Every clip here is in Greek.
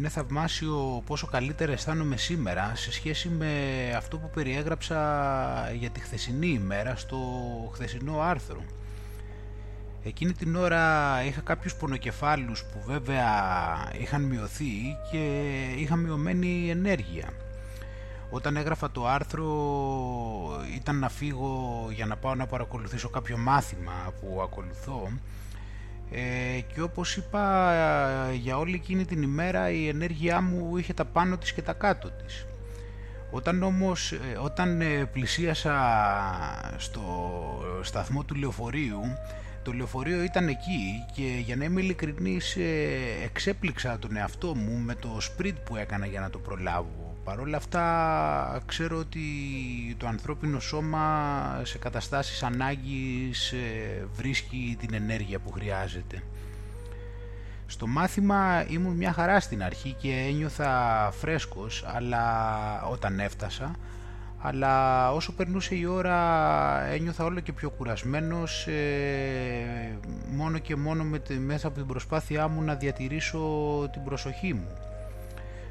είναι θαυμάσιο πόσο καλύτερα αισθάνομαι σήμερα σε σχέση με αυτό που περιέγραψα για τη χθεσινή ημέρα στο χθεσινό άρθρο. Εκείνη την ώρα είχα κάποιους πονοκεφάλους που βέβαια είχαν μειωθεί και είχα μειωμένη ενέργεια. Όταν έγραφα το άρθρο ήταν να φύγω για να πάω να παρακολουθήσω κάποιο μάθημα που ακολουθώ ε, και όπως είπα για όλη εκείνη την ημέρα η ενέργειά μου είχε τα πάνω της και τα κάτω της. Όταν όμως, ε, όταν ε, πλησίασα στο σταθμό του λεωφορείου το λεωφορείο ήταν εκεί και για να είμαι ειλικρινής ε, εξέπληξα τον εαυτό μου με το σπριντ που έκανα για να το προλάβω. Παρ' όλα αυτά ξέρω ότι το ανθρώπινο σώμα σε καταστάσεις ανάγκης ε, βρίσκει την ενέργεια που χρειάζεται. Στο μάθημα ήμουν μια χαρά στην αρχή και ένιωθα φρέσκος αλλά όταν έφτασα αλλά όσο περνούσε η ώρα ένιωθα όλο και πιο κουρασμένος ε, μόνο και μόνο με, μέσα από την προσπάθειά μου να διατηρήσω την προσοχή μου.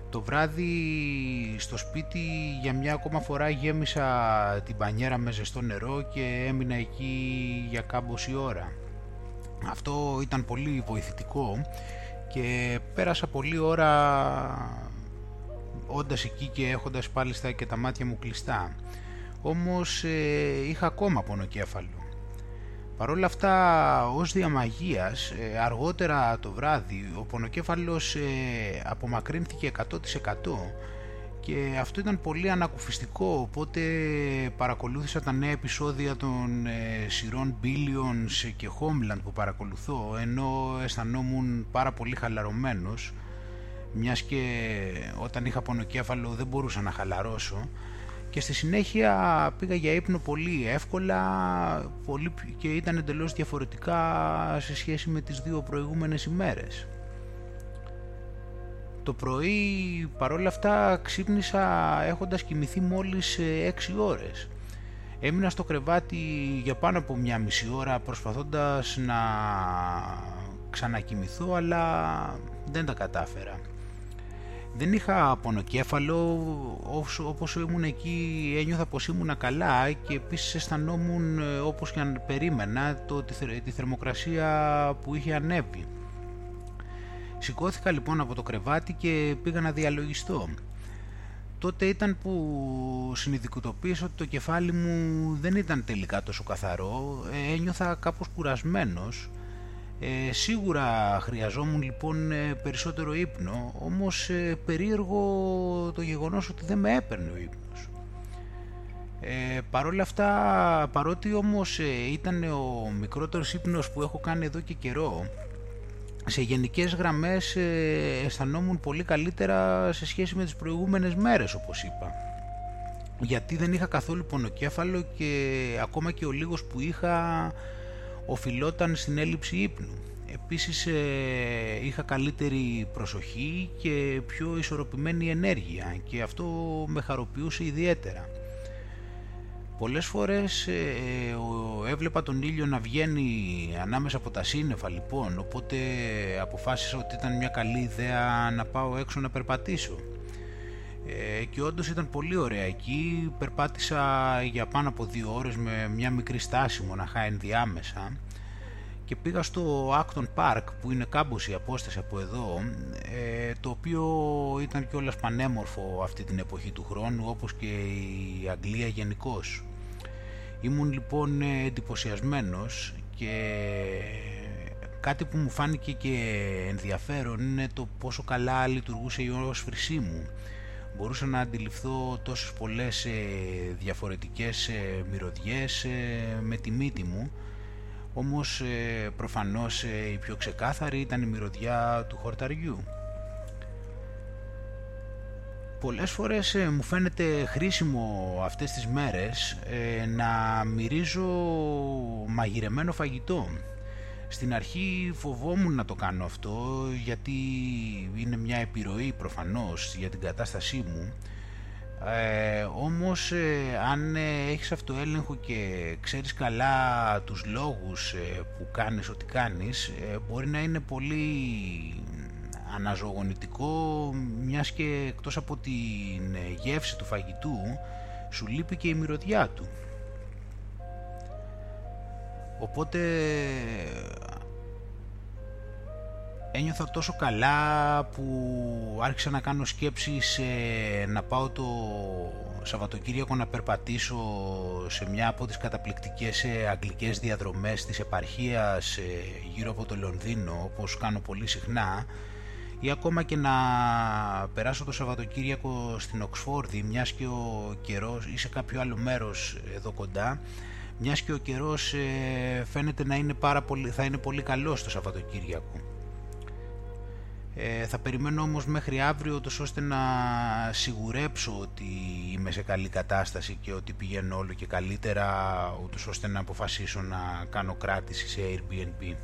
Το βράδυ στο σπίτι για μια ακόμα φορά γέμισα την πανιέρα με ζεστό νερό και έμεινα εκεί για κάμποση ώρα. Αυτό ήταν πολύ βοηθητικό και πέρασα πολλή ώρα όντας εκεί και έχοντας πάλι στα και τα μάτια μου κλειστά. Όμως ε, είχα ακόμα πονοκέφαλο. Παρ' όλα αυτά, ως διαμαγείας, ε, αργότερα το βράδυ, ο πονοκέφαλος ε, απομακρύνθηκε 100% και αυτό ήταν πολύ ανακουφιστικό, οπότε παρακολούθησα τα νέα επεισόδια των ε, σειρών Billions και Homeland που παρακολουθώ, ενώ αισθανόμουν πάρα πολύ χαλαρωμένος μιας και όταν είχα πονοκέφαλο δεν μπορούσα να χαλαρώσω και στη συνέχεια πήγα για ύπνο πολύ εύκολα πολύ, και ήταν εντελώς διαφορετικά σε σχέση με τις δύο προηγούμενες ημέρες. Το πρωί παρόλα αυτά ξύπνησα έχοντας κοιμηθεί μόλις 6 ώρες. Έμεινα στο κρεβάτι για πάνω από μια μισή ώρα προσπαθώντας να ξανακοιμηθώ αλλά δεν τα κατάφερα δεν είχα πονοκέφαλο όπως ήμουν εκεί ένιωθα πως ήμουν καλά και επίσης αισθανόμουν ε, όπως και αν περίμενα το, τη, θερμοκρασία που είχε ανέβει. Σηκώθηκα λοιπόν από το κρεβάτι και πήγα να διαλογιστώ. Τότε ήταν που συνειδητοποίησα ότι το κεφάλι μου δεν ήταν τελικά τόσο καθαρό, ε, ένιωθα κάπως κουρασμένος ε, σίγουρα χρειαζόμουν λοιπόν ε, περισσότερο ύπνο, όμως ε, περίεργο το γεγονός ότι δεν με έπαιρνε ο ύπνος. Ε, όλα αυτά, παρότι όμως ε, ήταν ο μικρότερος ύπνος που έχω κάνει εδώ και καιρό, σε γενικές γραμμές αισθανόμουν πολύ καλύτερα σε σχέση με τις προηγούμενες μέρες όπως είπα. Γιατί δεν είχα καθόλου πονοκέφαλο και ακόμα και ο λίγος που είχα οφειλόταν στην έλλειψη ύπνου. Επίσης ε, είχα καλύτερη προσοχή και πιο ισορροπημένη ενέργεια και αυτό με χαροποιούσε ιδιαίτερα. Πολλές φορές ε, έβλεπα τον ήλιο να βγαίνει ανάμεσα από τα σύννεφα λοιπόν, οπότε αποφάσισα ότι ήταν μια καλή ιδέα να πάω έξω να περπατήσω. Ε, και όντως ήταν πολύ ωραία εκεί, περπάτησα για πάνω από δύο ώρες με μια μικρή στάση μοναχά ενδιάμεσα. Και πήγα στο Acton Park που είναι κάμποση απόσταση από εδώ ε, το οποίο ήταν κιόλας πανέμορφο αυτή την εποχή του χρόνου όπως και η Αγγλία γενικώς. Ήμουν λοιπόν εντυπωσιασμένος και κάτι που μου φάνηκε και ενδιαφέρον είναι το πόσο καλά λειτουργούσε η όσφρησή μου μπορούσα να αντιληφθώ τόσες πολλές ε, διαφορετικές ε, μυρωδιές ε, με τη μύτη μου όμως προφανώς η πιο ξεκάθαρη ήταν η μυρωδιά του χορταριού. Πολλές φορές μου φαίνεται χρήσιμο αυτές τις μέρες να μυρίζω μαγειρεμένο φαγητό στην αρχή φοβόμουν να το κάνω αυτό γιατί είναι μια επιρροή προφανώς για την κατάστασή μου ε, όμως ε, αν ε, έχεις αυτοέλεγχο και ξέρεις καλά τους λόγους ε, που κάνεις ό,τι κάνεις μπορεί να είναι πολύ αναζωογονητικό μιας και εκτός από την γεύση του φαγητού σου λείπει και η μυρωδιά του. Οπότε ένιωθα τόσο καλά που άρχισα να κάνω σκέψεις να πάω το Σαββατοκύριακο να περπατήσω σε μια από τις καταπληκτικές ε, αγγλικές διαδρομές της επαρχίας ε, γύρω από το Λονδίνο όπως κάνω πολύ συχνά ή ακόμα και να περάσω το Σαββατοκύριακο στην Οξφόρδη μιας και ο καιρός ή σε κάποιο άλλο μέρος εδώ κοντά μιας και ο καιρός ε, φαίνεται να είναι πάρα πολύ, θα είναι πολύ καλός το Σαββατοκύριακο. Ε, θα περιμένω όμως μέχρι αύριο τόσο ώστε να σιγουρέψω ότι είμαι σε καλή κατάσταση και ότι πηγαίνω όλο και καλύτερα ούτως ώστε να αποφασίσω να κάνω κράτηση σε Airbnb.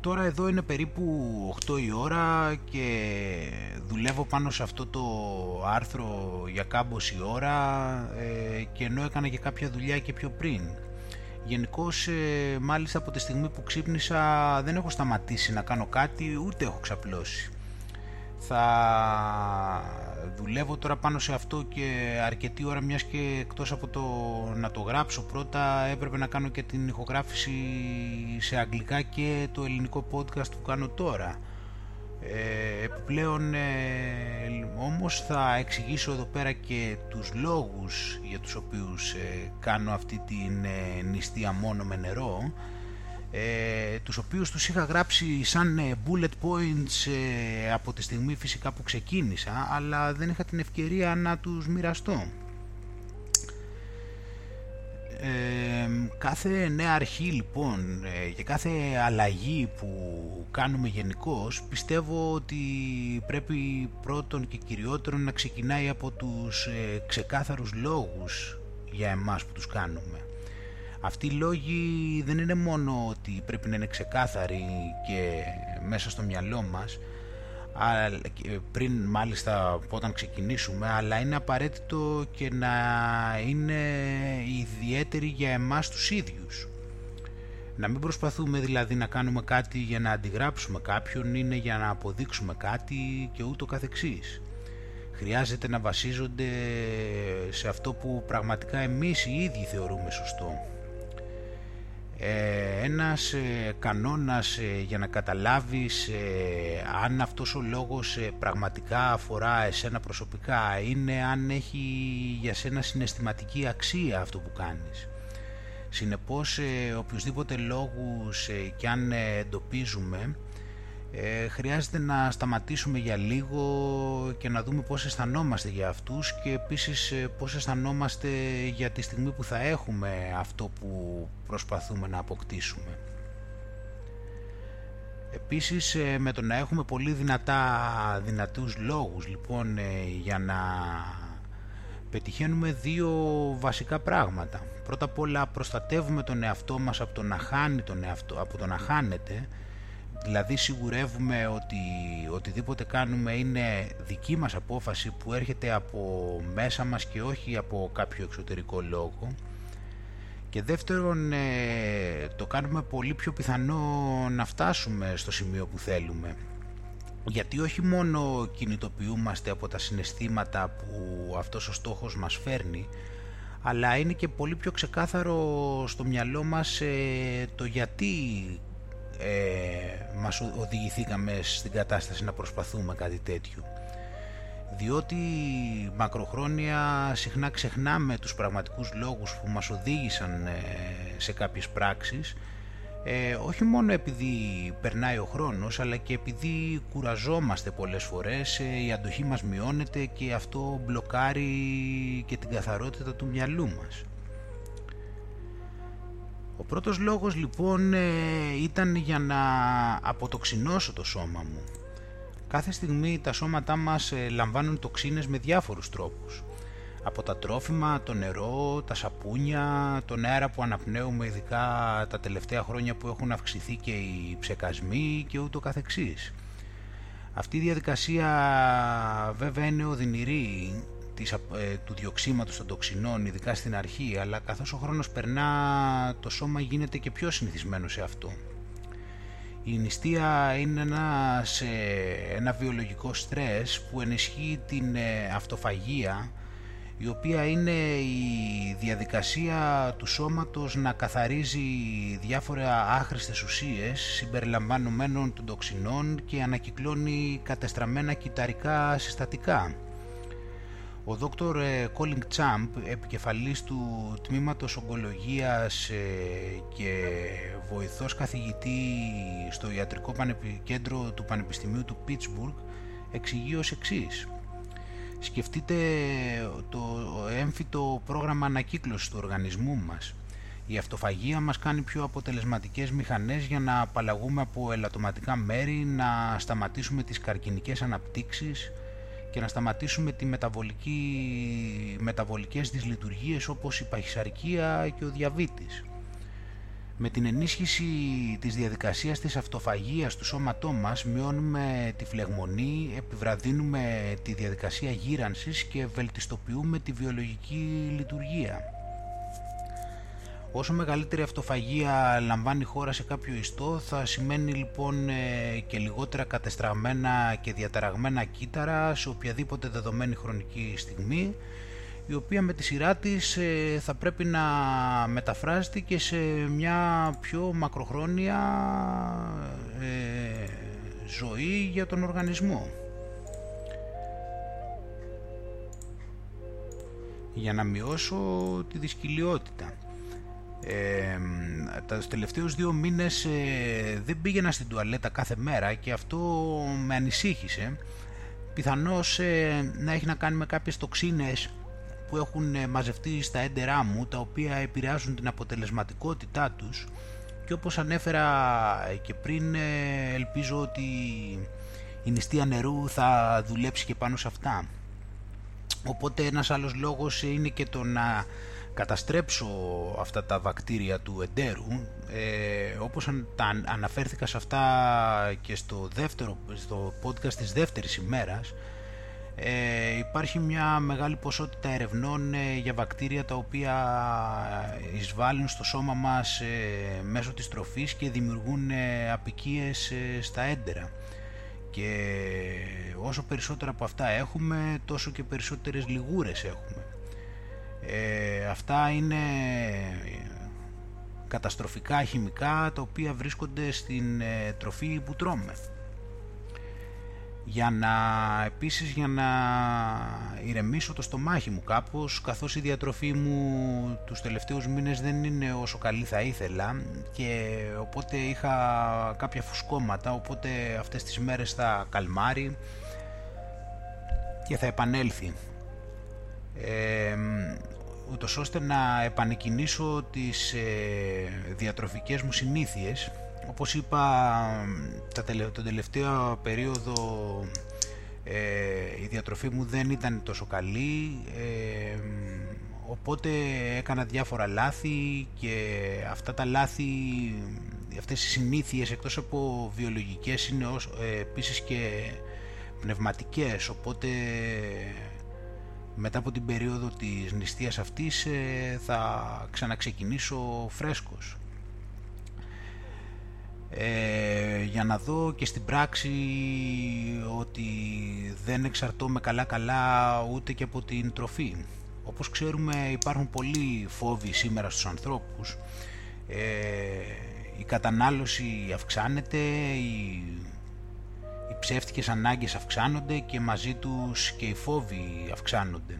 Τώρα εδώ είναι περίπου 8 η ώρα και δουλεύω πάνω σε αυτό το άρθρο για κάμποση ώρα ε, και ενώ έκανα και κάποια δουλειά και πιο πριν. Γενικώ, ε, μάλιστα από τη στιγμή που ξύπνησα δεν έχω σταματήσει να κάνω κάτι ούτε έχω ξαπλώσει. Θα δουλεύω τώρα πάνω σε αυτό και αρκετή ώρα μιας και εκτός από το να το γράψω πρώτα έπρεπε να κάνω και την ηχογράφηση σε αγγλικά και το ελληνικό podcast που κάνω τώρα. Ε, επιπλέον ε, όμως θα εξηγήσω εδώ πέρα και τους λόγους για τους οποίους ε, κάνω αυτή την ε, νηστεία μόνο με νερό ε, τους οποίους τους είχα γράψει σαν ε, bullet points από τη στιγμή φυσικά που ξεκίνησα αλλά δεν είχα την ευκαιρία να τους μοιραστώ κάθε νέα αρχή λοιπόν ε, και κάθε αλλαγή που κάνουμε γενικώς πιστεύω ότι πρέπει πρώτον και κυριότερον να ξεκινάει από τους ε, ξεκάθαρους λόγους για εμάς που τους κάνουμε. Αυτοί οι λόγοι δεν είναι μόνο ότι πρέπει να είναι ξεκάθαροι και μέσα στο μυαλό μας πριν μάλιστα όταν ξεκινήσουμε αλλά είναι απαραίτητο και να είναι ιδιαίτερη για εμάς τους ίδιους. Να μην προσπαθούμε δηλαδή να κάνουμε κάτι για να αντιγράψουμε κάποιον είναι για να αποδείξουμε κάτι και ούτω καθεξής. Χρειάζεται να βασίζονται σε αυτό που πραγματικά εμείς οι ίδιοι θεωρούμε σωστό. ε, ένας ε, κανόνας ε, για να καταλάβεις αν αυτός ο λόγος πραγματικά αφορά εσένα προσωπικά είναι αν έχει για σένα συναισθηματική αξία αυτό που κάνεις. Συνεπώς οποιοδήποτε λόγους και αν εντοπίζουμε ε, χρειάζεται να σταματήσουμε για λίγο και να δούμε πώς αισθανόμαστε για αυτούς και επίσης ε, πώς αισθανόμαστε για τη στιγμή που θα έχουμε αυτό που προσπαθούμε να αποκτήσουμε. Επίσης ε, με το να έχουμε πολύ δυνατά, δυνατούς λόγους λοιπόν ε, για να πετυχαίνουμε δύο βασικά πράγματα. Πρώτα απ' όλα προστατεύουμε τον εαυτό μας από το να χάνει τον εαυτό, από το να χάνεται Δηλαδή σιγουρεύουμε ότι οτιδήποτε κάνουμε είναι δική μας απόφαση που έρχεται από μέσα μας και όχι από κάποιο εξωτερικό λόγο. Και δεύτερον, ε, το κάνουμε πολύ πιο πιθανό να φτάσουμε στο σημείο που θέλουμε. Γιατί όχι μόνο κινητοποιούμαστε από τα συναισθήματα που αυτός ο στόχος μας φέρνει, αλλά είναι και πολύ πιο ξεκάθαρο στο μυαλό μας ε, το γιατί ε, μας οδηγηθήκαμε στην κατάσταση να προσπαθούμε κάτι τέτοιο. Διότι μακροχρόνια συχνά ξεχνάμε τους πραγματικούς λόγους που μας οδήγησαν ε, σε κάποιες πράξεις ε, όχι μόνο επειδή περνάει ο χρόνος αλλά και επειδή κουραζόμαστε πολλές φορές ε, η αντοχή μας μειώνεται και αυτό μπλοκάρει και την καθαρότητα του μυαλού μας. ο πρώτος λόγος λοιπόν ε, ήταν για να αποτοξινώσω το σώμα μου. Κάθε στιγμή τα σώματά μας ε, λαμβάνουν τοξίνες με διάφορους τρόπους. Από τα τρόφιμα, το νερό, τα σαπούνια, τον αέρα που αναπνέουμε ειδικά τα τελευταία χρόνια που έχουν αυξηθεί και οι ψεκασμοί και ούτω καθεξής. Αυτή η διαδικασία βέβαια είναι οδυνηρή της, ε, του διοξήματος των τοξινών, ειδικά στην αρχή, αλλά καθώς ο χρόνος περνά το σώμα γίνεται και πιο συνηθισμένο σε αυτό. Η νηστεία είναι ένα, ένα βιολογικό στρες που ενισχύει την ε, αυτοφαγία η οποία είναι η διαδικασία του σώματος να καθαρίζει διάφορα άχρηστες ουσίες συμπεριλαμβανομένων των τοξινών και ανακυκλώνει κατεστραμμένα κυταρικά συστατικά. Ο δόκτωρ Κόλινγκ Τσάμπ, επικεφαλής του Τμήματος Ογκολογίας ε, και βοηθός καθηγητή στο Ιατρικό Κέντρο του Πανεπιστημίου του Πίτσμπουργκ, εξηγεί ως εξής. Σκεφτείτε το έμφυτο πρόγραμμα ανακύκλωσης του οργανισμού μας. Η αυτοφαγία μας κάνει πιο αποτελεσματικές μηχανές για να απαλλαγούμε από ελαττωματικά μέρη, να σταματήσουμε τις καρκινικές αναπτύξεις και να σταματήσουμε τη μεταβολική, μεταβολικές δυσλειτουργίες όπως η παχυσαρκία και ο διαβήτης. Με την ενίσχυση της διαδικασίας της αυτοφαγίας του σώματός μας μειώνουμε τη φλεγμονή, επιβραδύνουμε τη διαδικασία γύρανσης και βελτιστοποιούμε τη βιολογική λειτουργία. Όσο μεγαλύτερη αυτοφαγία λαμβάνει η χώρα σε κάποιο ιστό θα σημαίνει λοιπόν ε, και λιγότερα κατεστραμμένα και διαταραγμένα κύτταρα σε οποιαδήποτε δεδομένη χρονική στιγμή η οποία με τη σειρά της ε, θα πρέπει να μεταφράζεται και σε μια πιο μακροχρόνια ε, ζωή για τον οργανισμό. Για να μειώσω τη δυσκολιότητα. Ε, τα τελευταίους δύο μήνες ε, δεν πήγαινα στην τουαλέτα κάθε μέρα και αυτό με ανησύχησε πιθανώς να έχει να κάνει με κάποιες τοξίνες που έχουν ε, μαζευτεί στα έντερά μου τα οποία επηρεάζουν την αποτελεσματικότητά τους και όπως ανέφερα ε, και πριν ε, ελπίζω ότι η νηστεία νερού θα δουλέψει και πάνω σε αυτά. Οπότε ένας άλλος λόγος είναι και το να καταστρέψω αυτά τα βακτήρια του εντέρου ε, όπως τα αναφέρθηκα σε αυτά και στο, δεύτερο, στο podcast της δεύτερης ημέρας ε, υπάρχει μια μεγάλη ποσότητα ερευνών ε, για βακτήρια τα οποία εισβάλλουν στο σώμα μας ε, μέσω της τροφής και δημιουργούν ε, απικίες στα έντερα. Και όσο περισσότερα από αυτά έχουμε τόσο και περισσότερες λιγούρες έχουμε αυτά είναι καταστροφικά χημικά τα οποία βρίσκονται στην τροφή που τρώμε. Για να επίσης για να ηρεμήσω το στομάχι μου κάπως καθώς η διατροφή μου τους τελευταίους μήνες δεν είναι όσο καλή θα ήθελα και οπότε είχα κάποια φουσκώματα οπότε αυτές τις μέρες θα καλμάρει και θα επανέλθει ε, ούτως ώστε να επανεκκινήσω τις ε, διατροφικές μου συνήθειες. Όπως είπα τον τελευταίο περίοδο ε, η διατροφή μου δεν ήταν τόσο καλή ε, οπότε έκανα διάφορα λάθη και αυτά τα λάθη αυτές οι συνήθειες εκτός από βιολογικές είναι ως, ε, επίσης και πνευματικές. Οπότε μετά από την περίοδο της νηστείας αυτής ε, θα ξαναξεκινήσω φρέσκος ε, για να δω και στην πράξη ότι δεν εξαρτώμαι καλά καλά ούτε και από την τροφή. Όπως ξέρουμε υπάρχουν πολλοί φόβοι σήμερα στους ανθρώπους. Ε, η κατανάλωση αυξάνεται, οι, οι ψεύτικες ανάγκες αυξάνονται και μαζί τους και οι φόβοι αυξάνονται.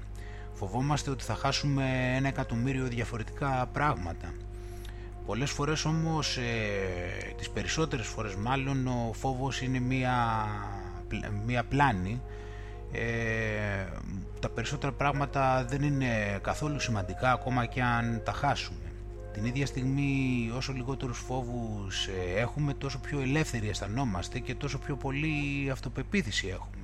Φοβόμαστε ότι θα χάσουμε ένα εκατομμύριο διαφορετικά πράγματα. Πολλές φορές όμως, ε, τις περισσότερες φορές μάλλον, ο φόβος είναι μία, μία πλάνη. Ε, τα περισσότερα πράγματα δεν είναι καθόλου σημαντικά ακόμα και αν τα χάσουμε. Την ίδια στιγμή όσο λιγότερους φόβους ε, έχουμε τόσο πιο ελεύθεροι αισθανόμαστε και τόσο πιο πολύ αυτοπεποίθηση έχουμε.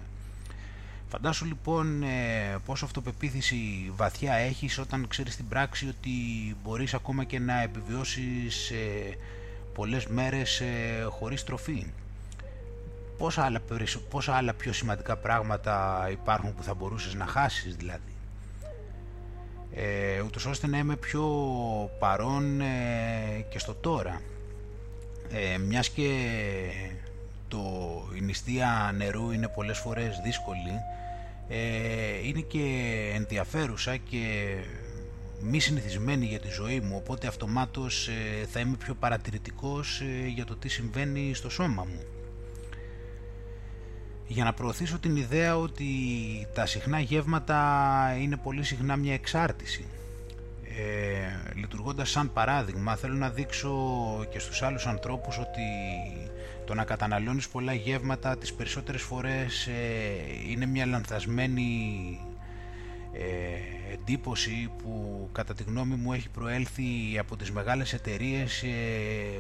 Φαντάσου λοιπόν ε, πόσο αυτοπεποίθηση βαθιά έχεις όταν ξέρεις στην πράξη ότι μπορείς ακόμα και να επιβιώσεις ε, πολλές μέρες ε, χωρίς τροφή. Πόσα άλλα, πόσα άλλα πιο σημαντικά πράγματα υπάρχουν που θα μπορούσες να χάσεις δηλαδή; Ε, ούτως ώστε να είμαι πιο παρόν ε, και στο τώρα. Ε, μιας και το, η νηστεία νερού είναι πολλές φορές δύσκολη, ε, είναι και ενδιαφέρουσα και μη συνηθισμένη για τη ζωή μου, οπότε αυτομάτως ε, θα είμαι πιο παρατηρητικός ε, για το τι συμβαίνει στο σώμα μου. Για να προωθήσω την ιδέα ότι τα συχνά γεύματα είναι πολύ συχνά μια εξάρτηση. Ε, λειτουργώντας σαν παράδειγμα θέλω να δείξω και στους άλλους ανθρώπους ότι το να καταναλώνεις πολλά γεύματα τις περισσότερες φορές ε, είναι μια λανθασμένη ε, εντύπωση που κατά τη γνώμη μου έχει προέλθει από τις μεγάλες εταιρείες ε,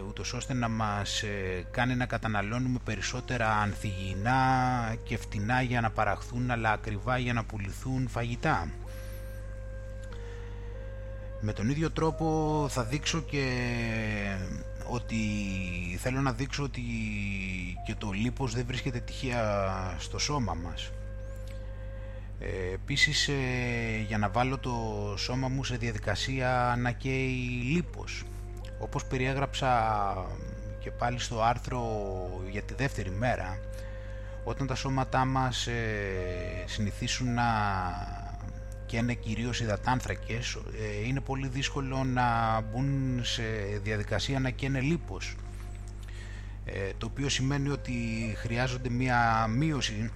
ούτως ώστε να μας ε, κάνει να καταναλώνουμε περισσότερα ανθυγιεινά και φτηνά για να παραχθούν αλλά ακριβά για να πουληθούν φαγητά. Με τον ίδιο τρόπο θα δείξω και ότι θέλω να δείξω ότι και το λίπος δεν βρίσκεται τυχαία στο σώμα μας. Ε, επίσης ε, για να βάλω το σώμα μου σε διαδικασία να καίει λίπος. Όπως περιέγραψα και πάλι στο άρθρο για τη δεύτερη μέρα, όταν τα σώματά μας ε, συνηθίσουν να καίνε κυρίως υδατάνθρακες, ε, είναι πολύ δύσκολο να μπουν σε διαδικασία να καίνε λίπος. Ε, το οποίο σημαίνει ότι χρειάζονται μία μείωση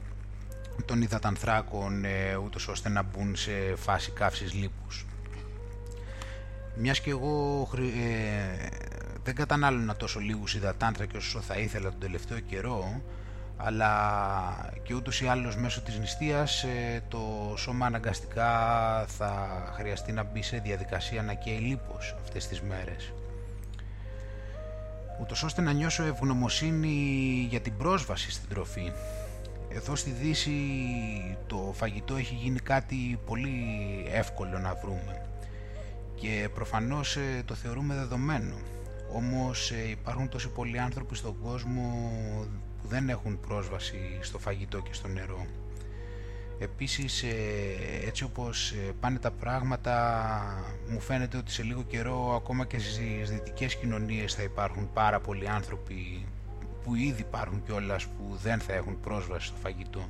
των υδατανθράκων ε, ούτως ώστε να μπουν σε φάση καύσης λίπους. Μιας και εγώ ε, δεν κατανάλωνα τόσο λίγους υδατάνθρακες όσο θα ήθελα τον τελευταίο καιρό αλλά και ούτως ή άλλως μέσω της νηστείας ε, το σώμα αναγκαστικά θα χρειαστεί να μπει σε διαδικασία να καίει λίπος αυτές τις μέρες ούτως ώστε να νιώσω ευγνωμοσύνη για την πρόσβαση στην τροφή εδώ στη Δύση το φαγητό έχει γίνει κάτι πολύ εύκολο να βρούμε και προφανώς ε, το θεωρούμε δεδομένο. Όμως ε, υπάρχουν τόσοι πολλοί άνθρωποι στον κόσμο που δεν έχουν πρόσβαση στο φαγητό και στο νερό. Επίσης ε, έτσι όπως πάνε τα πράγματα μου φαίνεται ότι σε λίγο καιρό ακόμα και στις δυτικές κοινωνίες θα υπάρχουν πάρα πολλοί άνθρωποι που ήδη υπάρχουν κιόλας που δεν θα έχουν πρόσβαση στο φαγητό.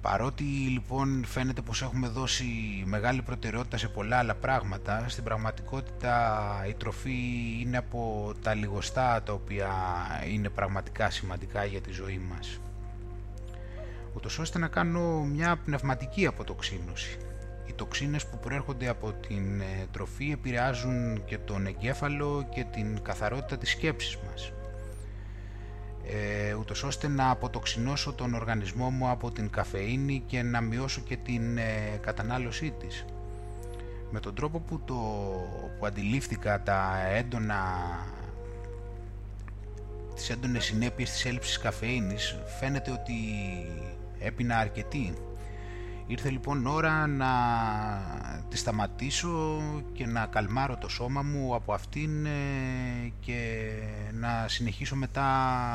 Παρότι λοιπόν φαίνεται πως έχουμε δώσει μεγάλη προτεραιότητα σε πολλά άλλα πράγματα, στην πραγματικότητα η τροφή είναι από τα λιγοστά τα οποία είναι πραγματικά σημαντικά για τη ζωή μας. Ούτως ώστε να κάνω μια πνευματική αποτοξίνωση τοξίνες που προέρχονται από την ε, τροφή επηρεάζουν και τον εγκέφαλο και την καθαρότητα της σκέψης μας ε, ούτως ώστε να αποτοξινώσω τον οργανισμό μου από την καφεΐνη και να μειώσω και την ε, κατανάλωσή της. Με τον τρόπο που, το, που αντιλήφθηκα τα έντονα τις έντονες συνέπειες της έλλειψης καφεΐνης φαίνεται ότι έπινα αρκετή Ήρθε λοιπόν ώρα να τη σταματήσω και να καλμάρω το σώμα μου από αυτήν ε, και να συνεχίσω μετά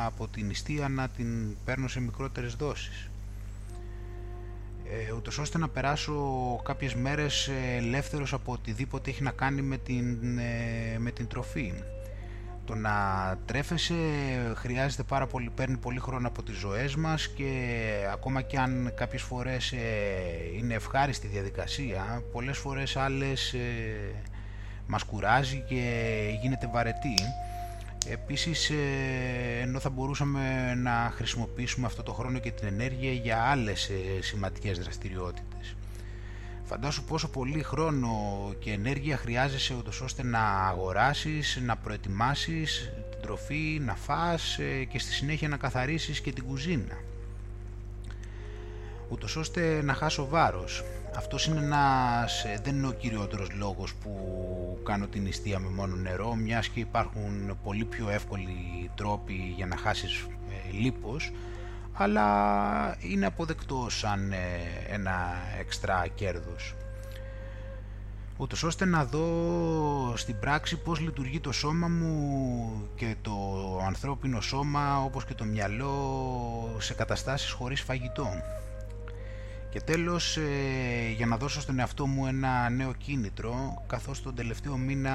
από την νηστεία να την παίρνω σε μικρότερες δόσεις. Ε, ούτως ώστε να περάσω κάποιες μέρες ελεύθερος από οτιδήποτε έχει να κάνει με την, ε, με την τροφή το να τρέφεσαι χρειάζεται πάρα πολύ, παίρνει πολύ χρόνο από τις ζωές μας και ακόμα και αν κάποιες φορές ε, είναι ευχάριστη διαδικασία, πολλές φορές άλλες ε, μας κουράζει και γίνεται βαρετή. Επίσης, ε, ενώ θα μπορούσαμε να χρησιμοποιήσουμε αυτό το χρόνο και την ενέργεια για άλλες σημαντικές δραστηριότητες. Φαντάσου πόσο πολύ χρόνο και ενέργεια χρειάζεσαι ούτως ώστε να αγοράσεις, να προετοιμάσεις την τροφή, να φας ε, και στη συνέχεια να καθαρίσεις και την κουζίνα. Ούτως ώστε να χάσω βάρος. Αυτός είναι ένας, ε, δεν είναι ο κυριότερος λόγος που κάνω την νηστεία με μόνο νερό, μιας και υπάρχουν πολύ πιο εύκολοι τρόποι για να χάσεις ε, λίπος, αλλά είναι αποδεκτό σαν ε, ένα εξτρά κέρδος. Ούτως ώστε να δω στην πράξη πώς λειτουργεί το σώμα μου και το ανθρώπινο σώμα όπως και το μυαλό σε καταστάσεις χωρίς φαγητό. Και τέλος, ε, για να δώσω στον εαυτό μου ένα νέο κίνητρο, καθώς τον τελευταίο μήνα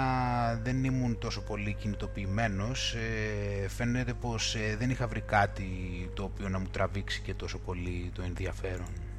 δεν ήμουν τόσο πολύ κινητοποιημένος, ε, φαίνεται πως ε, δεν είχα βρει κάτι το οποίο να μου τραβήξει και τόσο πολύ το ενδιαφέρον.